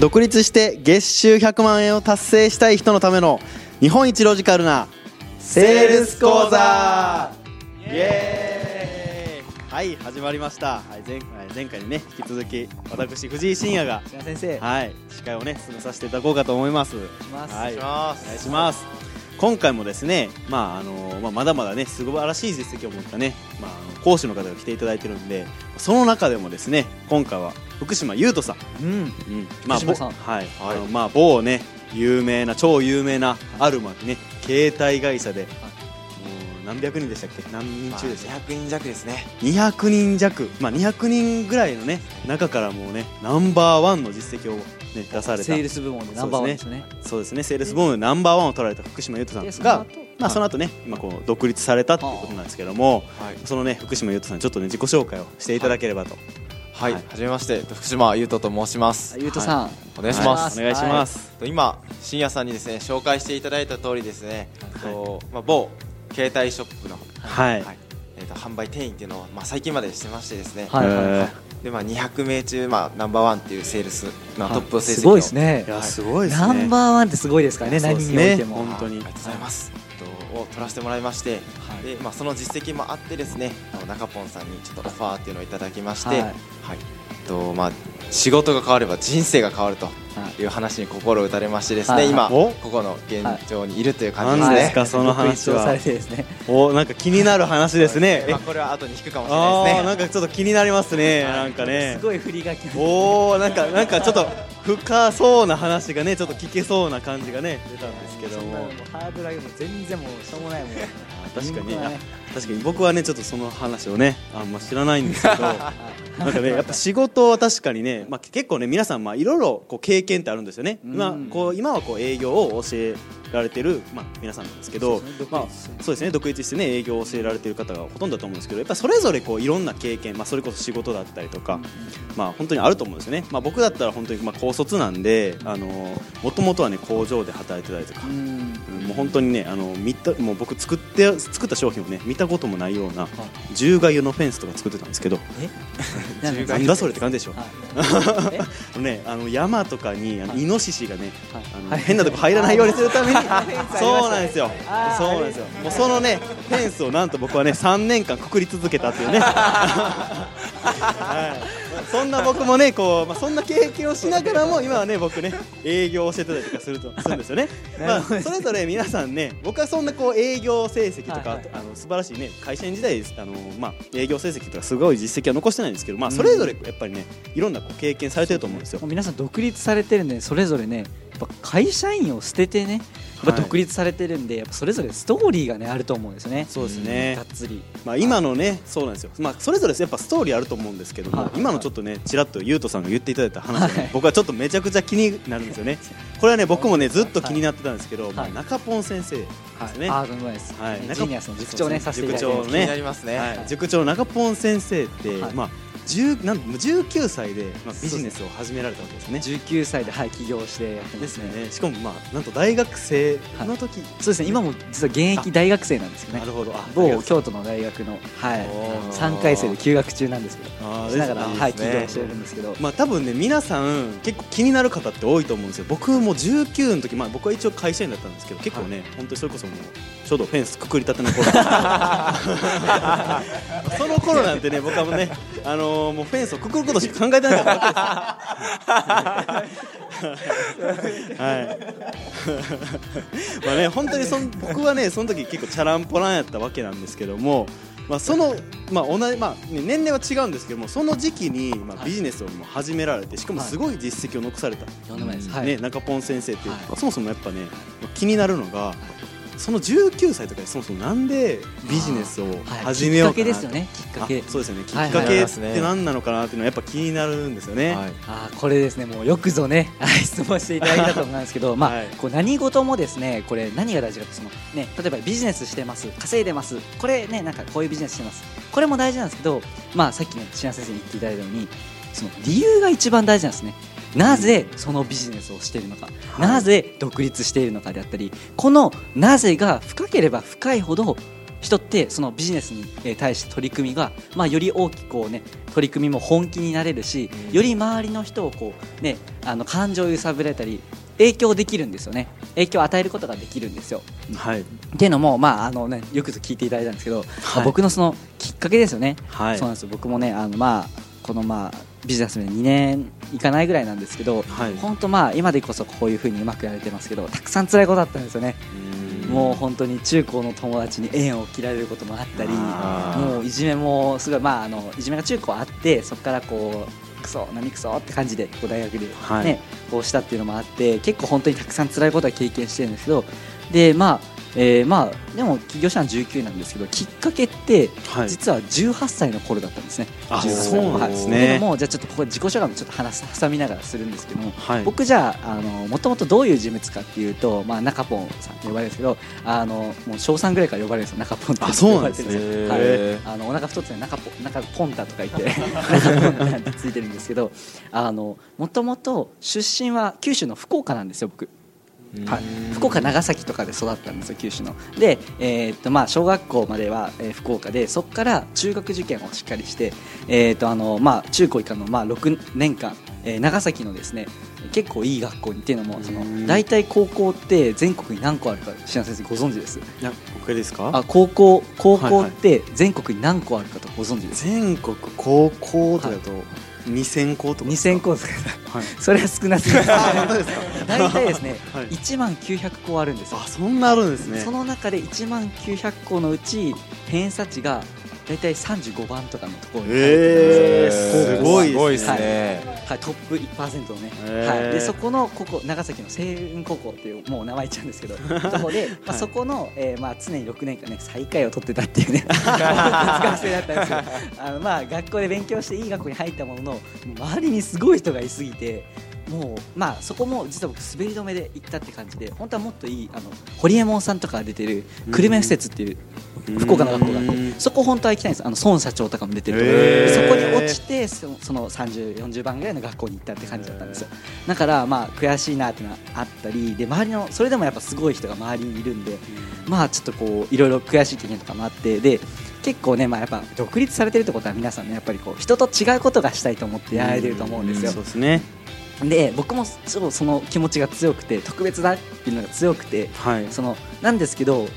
独立して月収100万円を達成したい人のための日本一ロジカルなセールス講座。イエーイ。はい始まりました、はい、前前回にね引き続き私藤井真也が先生。はい司会をね進めさせていただこうかと思います。はいおお願い。します。願いします。今回もですね、まああのまあ、まだまだね素晴らしい実績を持ったね、まあ、講師の方が来ていただいてるんでその中でもですね今回は福島優斗さん。うん。うん。まあ、福島さん。ぼはい、はい。あのまあ某ね有名な超有名なあるまね携帯会社で、もう何百人でしたっけ？何人中でしたっ200人弱ですね。け、200人弱。まあ200人ぐらいのね中からもうねナンバーワンの実績をね出された。セールス部門でナンバーワンですね。そうですね。セールス部門でナンバーワンを取られた福島優斗さんがでその後まあその後ね今こう独立されたっていうことなんですけどもはい、そのね福島優斗さんちょっとね自己紹介をしていただければと、はい。はじめまして福島優斗と申します。ゆうとさん。お願いします、はいお願いします、と今深夜さんにですね紹介していただいた通りですね、はい。とまあ、某携帯ショップの、はい。えー、と販売店員っていうのを、まあ、最近までしてましてですね、はい。でまあ、200名中、まあ、ナンバーワンっていうセールスのはい。トップ成績をすごいですね。ーい。やすごいですね。ナンバーワンってすごいですからね何においても。ね本当に。ありがとうございます、とを取らせてもらいまして、はい。でまあ、その実績もあってですね中ポンさんにちょっとオファーっていうのをいただきまして、はい。はい。とまあ、仕事が変われば人生が変わるとはい。いう話に心を打たれましてですね、はい今お？ここの現状にいるという感じ何ですね、ですかその話は？独立をされてですねおなんか気になる話ですね。まあ、これは後に引くかもしれあないですね。なんかちょっと気になりますねなんかね。すごい振りがきおおなんかなんかちょっと深そうな話がねちょっと聞けそうな感じがね出たんですけども。ハードル上げもう全然もうしょうもないもん。確かに確かに僕はねちょっとその話をねあんま知らないんですけど なんかねやっぱ仕事は確かにね、まあ、結構ね皆さんまあいろいろこう経験ってあるんですよね、うん。今こう今はこう営業を教えられてる、まあ、皆さんなんですけどそうですね。まあ独立してそうですね。独立してね営業を教えられてる方がほとんどだと思うんですけどやっぱそれぞれこういろんな経験、まあ、それこそ仕事だったりとか、まあ本当にあると思うんですよね、まあ、僕だったら本当にまあ高卒なんであのもともとはね工場で働いてたりとか。う、ん。うんもう本当にねあの見たもう僕作って作った商品をね見たこともないような獣害用のフェンスとか作ってたんですけど。え？10なんだそれって感じでしょ、ね、あの山とかにあのはい。イノシシがね、はい。あのはい変なとこ入らないようにするためにはいそうなんですよ。そうなんですよ。もうそのねフェンスをなんと僕はね3年間くくり続けたっていうね。はい。まあそんな僕もねこう、まあ、そんな経験をしながらも今はね僕ね営業をしてたりとかするとするんですよね、まあ、それぞれ皆さんね僕はそんなこう営業成績とか、はいはいあの素晴らしいね会社員時代です。あの、まあ、営業成績とかすごい実績は残してないんですけど、まあ、それぞれやっぱりねいろんなこう経験されてると思うんですよ。皆さん独立されてるんでそれぞれね会社員を捨ててねやっぱはい。独立されてるんで、やっぱそれぞれストーリーがねあると思うんですよね。そうですね。がっつり。まあ、今のね、そうなんですよ、まあ、それぞれやっぱストーリーあると思うんですけども、はい。今のちょっとね、ちらっと優斗さんが言っていただいた話がね、はい。僕はちょっとめちゃくちゃ気になるんですよね、これはね、僕もね、ずっと気になってたんですけど、まあ、はい中ポン先生ですね、はい。ジーニアスの塾長ねさせていただいて。塾長ね、はい、塾長の中ポン先生って、はい。まあ、10なん19歳で、まあ、ビジネスを始められたわけですね。19歳で、はい、起業してやってまですすねよね、しかも、まあ、なんと大学生の時、そうですね。今も実は現役大学生なんですよね。なるほど、あ某京都の大学の、はい、おー。3回生で休学中なんですけど。しながら、ね。はい、起業してるんですけど、まあ多分ね皆さん結構気になる方って多いと思うんですよ。僕も19の時まあ僕は一応会社員だったんですけど結構ね、本当にそれこそもうちょうどフェンスくくりたての頃。その頃なんてね僕はもうねあのーもうフェンスをくくることしか考えてなかったです。よはい。まあね本当にそん僕はねその時結構チャランポランやったわけなんですけどもまあ、その、まあ同じまあね、年齢は違うんですけどもその時期に、まあ、はい。ビジネスをもう始められてしかもすごい実績を残された、はいね、中ポン先生っていう、はい。そもそもやっぱね気になるのが、その19歳とかでそもそもなんでビジネスをはい。始めようかなきっかけですよね。きっかけ。あそうですよね。きっはいかけっはいて何なのかなっていうのはやっぱ気になるんですよね、はい。あーこれですね。もうよくぞね はい質問していただいたと思うんですけど、まあはいこう何事もですねこれ何が大事かそのね例えばビジネスしてます稼いでます。これねなんかこういうビジネスしてます。これも大事なんですけどまあさっきね千奈先生に言っていただいたようにその理由が一番大事なんですねなぜそのビジネスをしているのか、なぜ独立しているのかであったりこのなぜが深ければ深いほど人ってそのビジネスにえー対して取り組みが、まあ、より大きくこう、ね、取り組みも本気になれるし、より周りの人をこう、ね、あの感情を揺さぶれたり影響できるんですよね。影響を与えることができるんですよ。はい。っていうのも、まああのね、よくぞ聞いていただいたんですけど、はい。僕のそのきっかけですよね、はい。そうなんですよ。僕もねあの、まあ、この、まあ、ビジネスで2年いかないぐらいなんですけど、はい。本当、まあ、今でこそこういうふうにうまくやれてますけどたくさん辛いことあったんですよね、もう本当に中高の友達に縁を切られることもあったりもういじめもすごい、まあ、あのいじめが中高あってそこからこうクソ何クソって感じでこう大学で、ねはい。こうしたっていうのもあって結構本当にたくさん辛いことは経験してるんですけどでまあえーまあでも起業したのは19なんですけどきっかけってはい。実は18歳の頃だったんですね。あ18歳そうなんですね。もじゃあちょっとここ自己紹介もちょっと話す挟みながらするんですけども、はい。僕じゃあもともとどういう人物かっていうと、まあ、中ポンさんって呼ばれるんですけどあのもう小3ぐらいから呼ばれるんですよ。中ポンって呼ばれてるんですよ。へはい、あのお腹太って中ポ中ポンタとか言って 中ポンタってついてるんですけどあのもともと出身は九州の福岡なんですよ僕。はい、福岡長崎とかで育ったんですよ九州の。で、えーっとまあ、小学校までは、えー福岡でそこから中学受験をしっかりして、えーっとあのまあ、中高以下の、まあ、6年間、えー長崎のですね結構いい学校にっていうのもそのうん。大体高校って全国に何個あるか志南先生ご存知です？いや僕ですか？あ高校高校はい。はいって全国に何個あるかとご存知です？全国高校だと2000校とか。2000校ですか。はい。それは少なすぎま す大体ですね、はい。1万900校あるんですよ。あそんなあるんですね。その中で1万900校のうち偏差値が大体35番とかのところに入ってるんえです。よー。すごいです。ねすごいですね。はい、トップ1%のね、へー。はい、でそこのここ長崎の星雲高校っていうもう名前言っちゃうんですけど とこで、まあ、そこの、えーまあ、常に6年間ね最下位を取ってたっていうね 学生だったんですよ。あの、まあ、学校で勉強していい学校に入ったものの周りにすごい人がいすぎてもうまあそこも実は僕滑り止めで行ったって感じで本当はもっといいあの堀エモ門さんとかが出てる久留米施設っていう福岡の学校があってうんそこ本当は行きたいんです。あの孫社長とかも出てる。そこに落ちてそのその3040番ぐらいの学校に行ったって感じだったんですよ。だからまあ悔しいなっていうのはあったりで周りのそれでもやっぱすごい人が周りにいるんでまあちょっとこういろいろ悔しい経験とかもあってで結構ねまあやっぱ独立されてるってことは皆さんねやっぱりこう人と違うことがしたいと思ってやられてると思うんですよ。そうですね。で僕もその気持ちが強くて特別だっていうのが強くてはい。そのなんですけど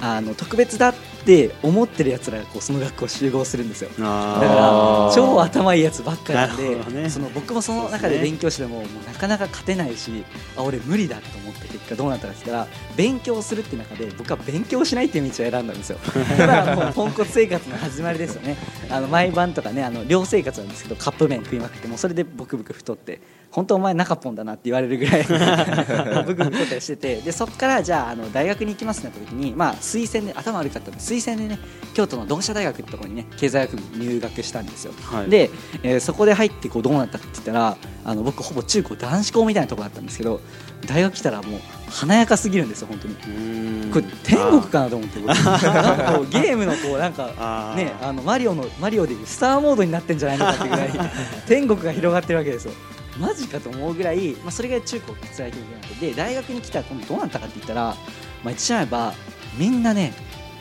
あの特別だって思ってるやつらがこうその学校集合するんですよ。だあから超頭いいやつばっかりなんなでね。その僕もその中で勉強してももうなかなか勝てないしあ俺無理だと思って結果どうなったかって言ったら勉強するって中で僕は勉強しないっていう道を選んだんですよ。だからもうポンコツ生活の始まりですよね。あの毎晩とかねあの寮生活なんですけどカップ麺食いまくってもうそれでブクブク太って本当お前中ポンだなって言われるぐらい ブクブク太ったりしててでそこからじゃああの大学に行きますってなった時にまあ推薦で頭悪かったんで推薦でね京都の同志社大学ってところにね経済学部に入学したんですよ。はい。で、えーそこで入ってこうどうなったかって言ったらあの僕ほぼ中高男子校みたいなところだったんですけど大学来たらもう華やかすぎるんですよ本当に。うん。これ天国かなと思って僕。なんかこうゲームのこうなんかねあのマリオのマリオでいうスターモードになってんじゃないのかっていうぐらい 天国が広がってるわけですよ。マジかと思うぐらい、まあ、それが中高辛い経験なんでで大学に来たら今度どうなったかって言ったら、まあ、言ってしまえばみんなね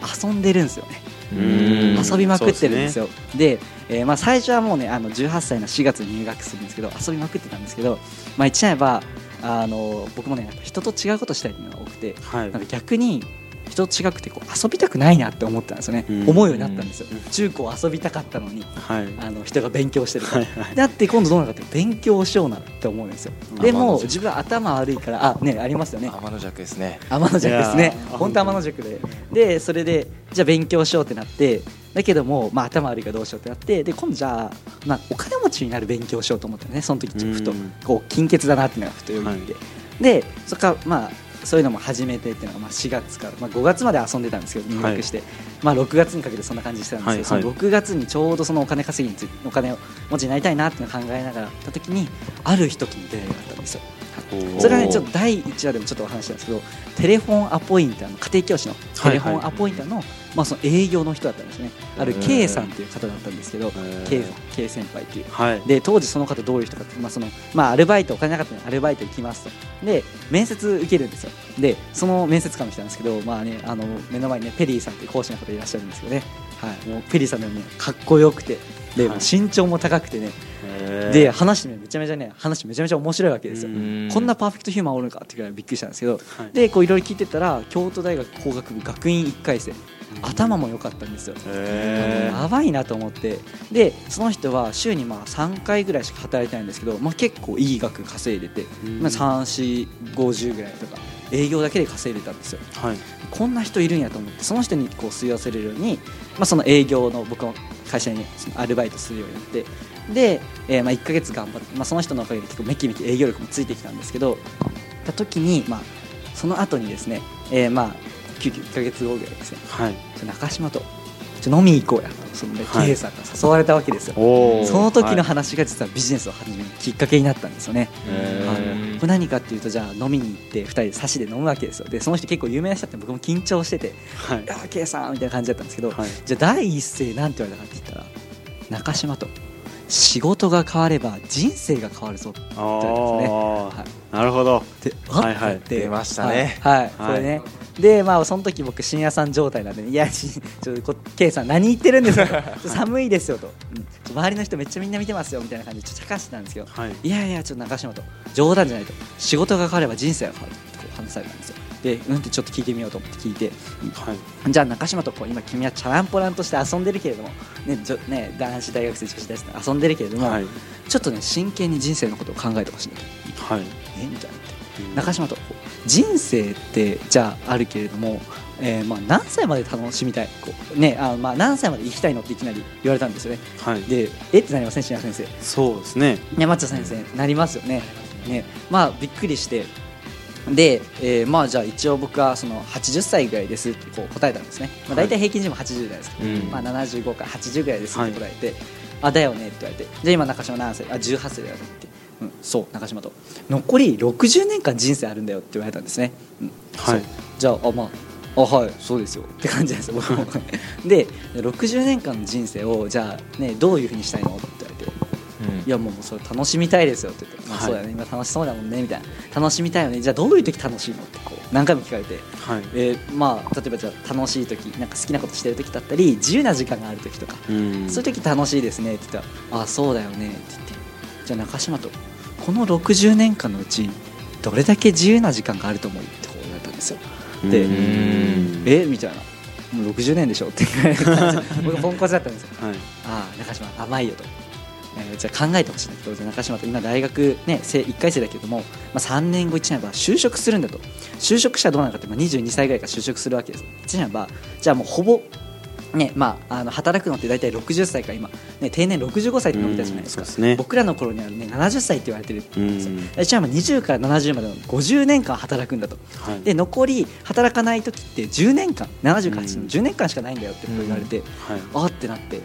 遊んでるんですよね。うん。遊びまくってるんですよ。でえーまあ、最初はもうねあの18歳の4月に入学するんですけど遊びまくってたんですけど、まあ、言っちゃえばあの僕もね人と違うことしたいっていうのが多くてはい。なんか逆に人と違くてこう遊びたくないなって思ったんですよね、うん。思うようになったんですよ、うん。中高遊びたかったのにはい。あの人が勉強してるから、はいはい。だって今度どうなるかって勉強しようなって思うんですよ。うん。でも自分は頭悪いからあねありますよね。天の弱ですね。天の弱ですね。本当天の弱で。でそれでじゃあ勉強しようってなってだけども、まあ、頭悪いからどうしようってなってで今度じゃあ、まあ、お金持ちになる勉強をしようと思ったね。その時ちょっとふと。うん。こう金欠だなっていうのがふとよぎって、でそっからまあそういうのも始めてっていうのがまあ4月から、まあ、5月まで遊んでたんですけど入学して、まあ、6月にかけてそんな感じしてたんですけど、はいはい。その6月にちょうどそのお金稼ぎについてお金を持ちになりたいなっていうのを考えながらた時にある一つの出会いがあったんですよ。それがねちょっと第1話でもちょっとお話したんですけどテレフォンアポインターの家庭教師のテレフォンアポインターの,、まあその営業の人だったんですね。あるうん K さんっていう方だったんですけど K, K 先輩っていう。はい。で当時その方どういう人かって、まあそのまあ、アルバイトお金なかったのでアルバイト行きますと。で面接受けるんですよ。でその面接官の人なんですけど、まあね、あの目の前に、ね、ペリーさんっていう講師の方いらっしゃるんですけどね、はい、もうペリーさんのようにねかっこよくてで、身長も高くてねで話めちゃめちゃね話めちゃめちゃ面白いわけですよ、うん。こんなパーフェクトヒューマンおるのかってぐらいびっくりしたんですけどはい。でこういろいろ聞いてたら京都大学工学部学院1回生頭も良かったんですよ。やばいなと思って。でその人は週にまあ3回ぐらいしか働いてないんですけど、まあ、結構いい額稼いでて、うん。まあ、3450ぐらいとか営業だけで稼いでたんですよ。はい。こんな人いるんやと思ってその人にこう吸い寄せれるように、まあ、その営業の僕の会社にそのアルバイトするようになってで、えーまあ1か月頑張って、まあ、その人のおかげで結構めきめき営業力もついてきたんですけどた時に、まあ、その後にですね、えーまあ急遽1か月後ぐらいですねはい。中島と飲みに行こうやとその、ねはい。K さんが誘われたわけですよ、その時のはい。話が実はビジネスを始めるきっかけになったんですよね、はいこれ何かっていうとじゃあ飲みに行って2人で差しで飲むわけですよ。でその人結構有名な人だって僕も緊張しててはい「いやー K さん」みたいな感じだったんですけど、はい。じゃあ第一声なんて言われたかって言ったら中島と仕事が変われば人生が変わるぞってあ言ったんですね。ー。はい。なるほど。ではいはい。出ましたね。はい、はい。はい。これねでまあその時僕深夜さん状態なんで、ね、いやし ちょっとこ K さん何言ってるんですか？寒いですよと、うん。周りの人めっちゃみんな見てますよみたいな感じでちょっと茶化してたんですけど。はい。いやいやちょっと中島と。冗談じゃないと。仕事が変われば人生が変わる。ってこう話されたんですよ。でうんってちょっと聞いてみようと思って聞いて。はい。じゃあ中島とこう今君はチャランポランとして遊んでるけれども、ねじょね、男子大学生女子大生と遊んでるけれども、はい。ちょっとね真剣に人生のことを考えてほしいんだとはい。えみたいな中島と。人生ってじゃああるけれども、えーまあ何歳まで楽しみたい？こう、ねあまあ、何歳まで生きたいのっていきなり言われたんですよね。はい。でえ？ってなりません信也先生。そうですね。山下先生なりますよね。ねまあびっくりして。で、えーまあじゃあ一応僕はその80歳ぐらいですってこう答えたんですね、まあ、大体平均寿命80代ですけど、うん。まあ、75から80ぐらいですって答えて、あだよねって言われて。じゃあ今中島何歳？あ18歳だよねって、うん、そう中島と。残り60年間人生あるんだよって言われたんですね、うん、はい。じゃああまああはいそうですよ。って感じなんです。よ僕も。で60年間の人生をじゃあねどういうふうにしたいの？って言われて。いやもうそれ楽しみたいですよって言って、まあ、はいそうだよね。今楽しそうだもんねみたいな。楽しみたいよね。じゃあどういう時楽しいの？ってこう何回も聞かれて、はい。えーまあ例えばじゃあ楽しい時なんか好きなことしてる時だったり自由な時間がある時とか、うん。そういう時楽しいですねって言ったらあそうだよねって言ってじゃあ中島とこの60年間のうちどれだけ自由な時間があると思うってこう言われたんですよ。でうん。えみたいな。もう60年でしょって。僕ポンコツだったんですよ。はい。ああ中島甘いよと、えーじゃあ考えてほしいんだけど中島と今大学ね生1回生だけども、まあ、3年後1年は就職するんだと。就職したらどうなるかって、まあ、22歳ぐらいから就職するわけです。1年はじゃあもうほぼねまあ、あの働くのって大体60歳から今、ね、定年65歳って伸びたじゃないですか、うんすね。僕らの頃には、ね、70歳って言われてる。んですようん。じゃあまあ20から70までの50年間働くんだと。はい。で残り働かない時って10年間70から80のうん。10年間しかないんだよってこと言われて、はい。あってなって、うん。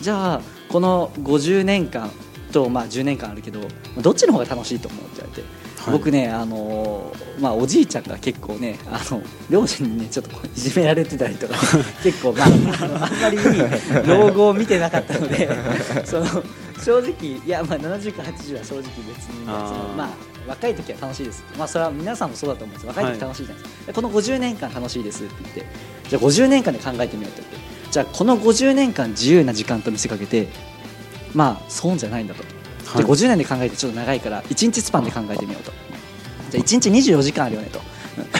じゃあこの50年間と、まあ、10年間あるけどどっちの方が楽しいと思うって言われて、はい。僕ね、あのーまあ、おじいちゃんが結構ねあの両親にねちょっといじめられてたりとか 結構、まあ、あんまりいい 老後を見てなかったので その正直いや、まあ、70から80は正直別にまあ若い時は楽しいです、まあ、それは皆さんもそうだと思うんです若い時楽しいじゃないですか、でこの50年間楽しいですって言ってじゃあ50年間で考えてみようって言って。じゃあこの50年間自由な時間と見せかけてまあ損じゃないんだと、はいで50年で考えてちょっと長いから1日スパンで考えてみようと。じゃあ1日24時間あるよねと。うん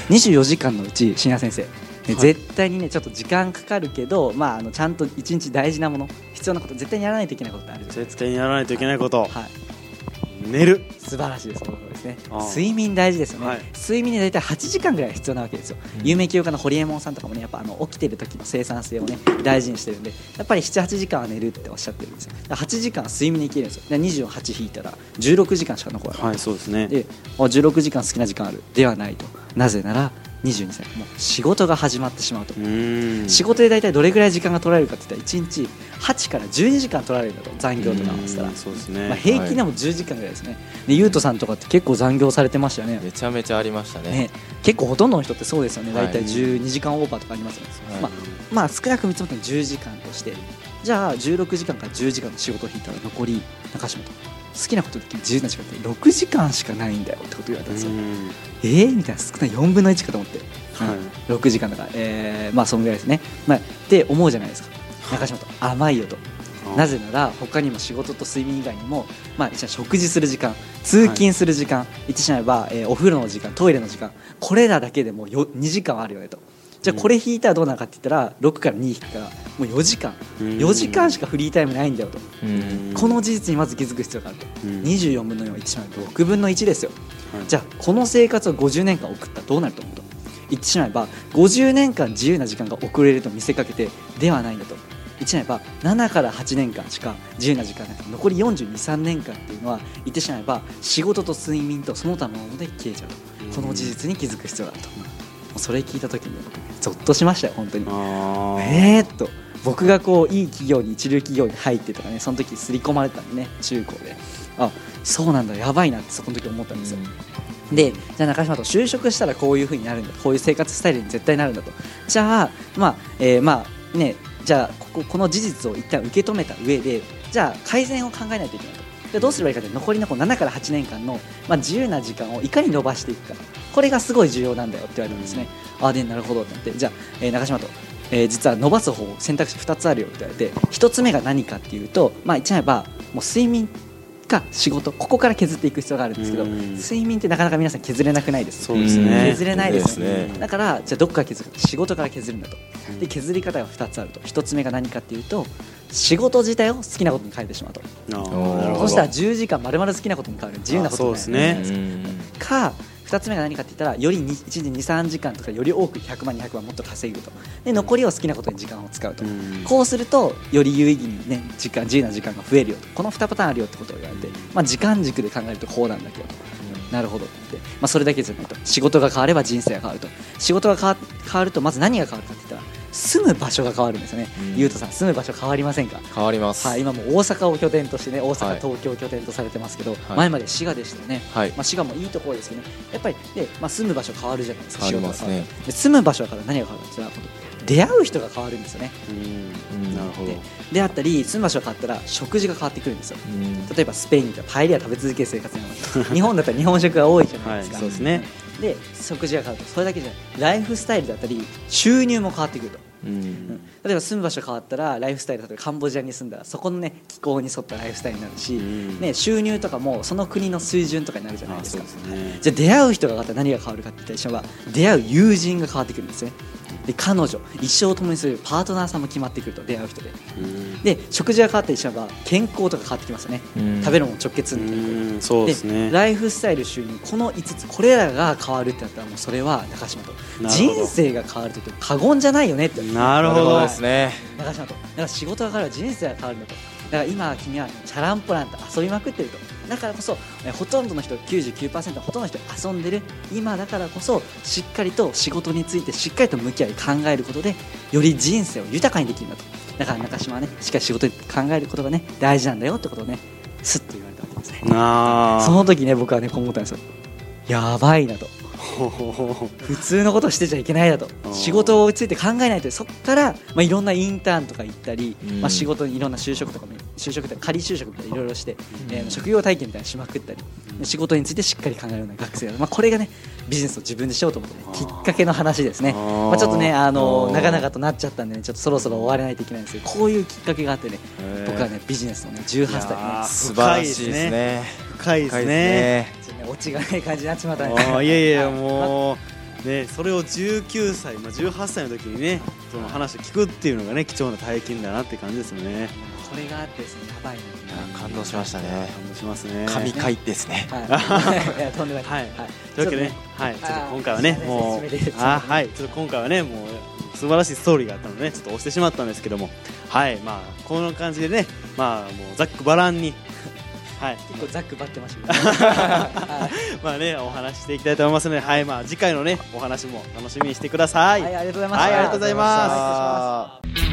24時間のうち深夜先生。ねはい。絶対にねちょっと時間かかるけど、まあ、あのちゃんと1日大事なもの必要なこと絶対にやらないといけないことってある絶対にやらないといけないこと。はい寝る。素晴らしいですそうですね。睡眠大事ですよね、はい。睡眠に大体8時間ぐらい必要なわけですよ、うん。有名起業家の堀江門さんとかもねやっぱあの起きてる時の生産性をね大事にしてるんでやっぱり78時間は寝るっておっしゃってるんですよ。だから8時間は睡眠にいけるんですよ。で28引いたら16時間しか残らない、はいそうですね。であ16時間好きな時間ある。ではないと。なぜなら22歳。もう仕事が始まってしまうと、うん。仕事で大体どれぐらい時間が取られるかって言ったら1日8から12時間取られるんだと。残業とか合わせたら。うん、そうですね、まあ、平均でも10時間ぐらいですね、でゆうとさんとかって結構残業されてましたよね。めちゃめちゃありましたね。ね。結構ほとんどの人ってそうですよね。はい。大体12時間オーバーとかありますよね、はい。まあ、まあ少なく見積もっても10時間として。じゃあ16時間から10時間の仕事を引いたら残り中島と好きなことできる自由な時間って6時間しかないんだよってこと言われたんですよ、うんえー、みたいな少ない4分の1かと思って、はい。うん6時間だから、えーまあそんぐらいですね、まあ、って思うじゃないですか。中島と甘いよと。なぜなら他にも仕事と睡眠以外にも、まあ、食事する時間通勤する時間、言ってしまえば、えーお風呂の時間トイレの時間これらだけでもよ2時間あるよねとじゃあこれ引いたらどうなるかって言ったら6から2引くからもう4時間。うん。4時間しかフリータイムないんだよと。うん。この事実にまず気づく必要があると。うん。24分の4言ってしまえば6分の1ですよ。はい。じゃあこの生活を50年間送ったらどうなると思うと。言ってしまえば50年間自由な時間が送れると見せかけてではないんだと。言ってしまえば7から8年間しか自由な時間がなくて残り423年間っていうのは言ってしまえば仕事と睡眠とその他のもので消えちゃうと。この事実に気づく必要があるとそれ聞いた時に僕ゾッとしましたよ本当に。えーっと僕がこういい企業に一流企業に入ってとかねその時刷り込まれたんでね中高で。あそうなんだやばいなってそこの時思ったんですよ、でじゃあ中島と就職したらこういう風になるんだこういう生活スタイルに絶対なるんだと。じゃあまあ、えーまあねじゃあこここの事実を一旦受け止めた上でじゃあ改善を考えないといけないとじゃあどうすればいいかって残りのこう7から8年間の、まあ、自由な時間をいかに伸ばしていくか。これがすごい重要なんだよって言われるんですね、ああでなるほどってなってじゃあ、えー中島とえー実は伸ばす方法選択肢2つあるよって言われて1つ目が何かっていうとまあ言っちゃえばもう睡眠か仕事ここから削っていく必要があるんですけどうん。睡眠ってなかなか皆さん削れなくないです。そうですね。削れないですね。ね。だからじゃあどこから削るか仕事から削るんだと。で削り方が2つあると。1つ目が何かっていうと仕事自体を好きなことに変えてしまうと。そしたら10時間まるまる好きなことに変わる。自由なことになる。ですね。うん。か2つ目が何かって言ったらより1日23時間とかより多く100万200万もっと稼ぐと。で残りを好きなことに時間を使うと、うん。こうするとより有意義にね時間自由な時間が増えるよと。この2パターンあるよってことを言われて、まあ、時間軸で考えるとこうなんだけど。と、なるほどって、まあ、それだけじゃないと。仕事が変われば人生が変わると。仕事が変わ変わるとまず何が変わるかって言ったら住む場所が変わるんですよね、うん。ゆうとさん住む場所変わりませんか？変わります。はい、今もう大阪を拠点としてね大阪、はい。東京を拠点とされてますけど、い。前まで滋賀でしたよね、はい。まあ、滋賀もいいところですけどね。やっぱりで、まあ、住む場所変わるじゃないですか変わりますね。住む場所が変わる何が変わるかって言ったら出会う人が変わるんですよね。うん。なるほど。でであったり住む場所が変わったら食事が変わってくるんですよ。うん。例えばスペインではパエリア食べ続ける生活になります日本だったら日本食が多いじゃないですか、はいそうですね。で食事が変わるとそれだけじゃない。ライフスタイルだったり収入も変わってくるとうん。例えば住む場所変わったらライフスタイル例えばカンボジアに住んだらそこのね気候に沿ったライフスタイルになるし、うん。ね、収入とかもその国の水準とかになるじゃないあですかね。じゃあ出会う人が変わったら何が変わるかって言ったら出会う友人が変わってくるんですねで彼女一生を共にするパートナーさんも決まってくると出会う人で。うん。で食事が変わったり一緒は健康とか変わってきますよね、うん。食べるもの直結するんだけどうんそうですね。ライフスタイル収入この5つこれらが変わるってなったらもうそれは中島と。人生が変わると言っても過言じゃないよねって。なるほど。ですね中島と。だから仕事が変われば人生が変わるんだと。だから今君はチャランポランと遊びまくってるとだからこそえほとんどの人99%ほとんどの人遊んでる。今だからこそしっかりと仕事についてしっかりと向き合い考えることでより人生を豊かにできるんだと。だから中島はねしっかり仕事に考えることがね大事なんだよってことをねすっと言われたわけですね。その時ね僕はねこう思ったんですよやばいなと。普通のことをしてちゃいけないだと。仕事について考えないと。そこから、まあ、いろんなインターンとか行ったり、うん。まあ、仕事にいろんな就職とかも就職仮就職みたいないろいろして、えー職業体験みたいなのしまくったり、で仕事についてしっかり考えるような学生だ、まあ、これがねビジネスを自分でしようと思って、きっかけの話ですね。まあ、ちょっとねあの長々となっちゃったんでねちょっとそろそろ終われないといけないんですけどこういうきっかけがあってね僕はねビジネスのね18歳。でね素晴らしいですね。深いですねオチがない感じになっちまったね。あーいやいやもうねそれを19歳まあ18歳の時にねその話を聞くっていうのがね貴重な体験だなって感じですよね。これがあってですねやばいな感動しましたね。感動しますね。神回ですね。はい、い。やとんでもない。はい。というわけでね、はい、ちょっと今回はね、あーもう、あーはい、ちょっと今回はね、もう素晴らしいストーリーがあったのでね、ちょっと押してしまったんですけども、はい、まあこの感じでね、まあもうざっくばらんに、はい。結構ざっくばってましたけ まあねお話ししていきたいと思いますのではいまあ次回のねお話も楽しみにしてください。い、はい、ありがとうございましたはいありがとうございます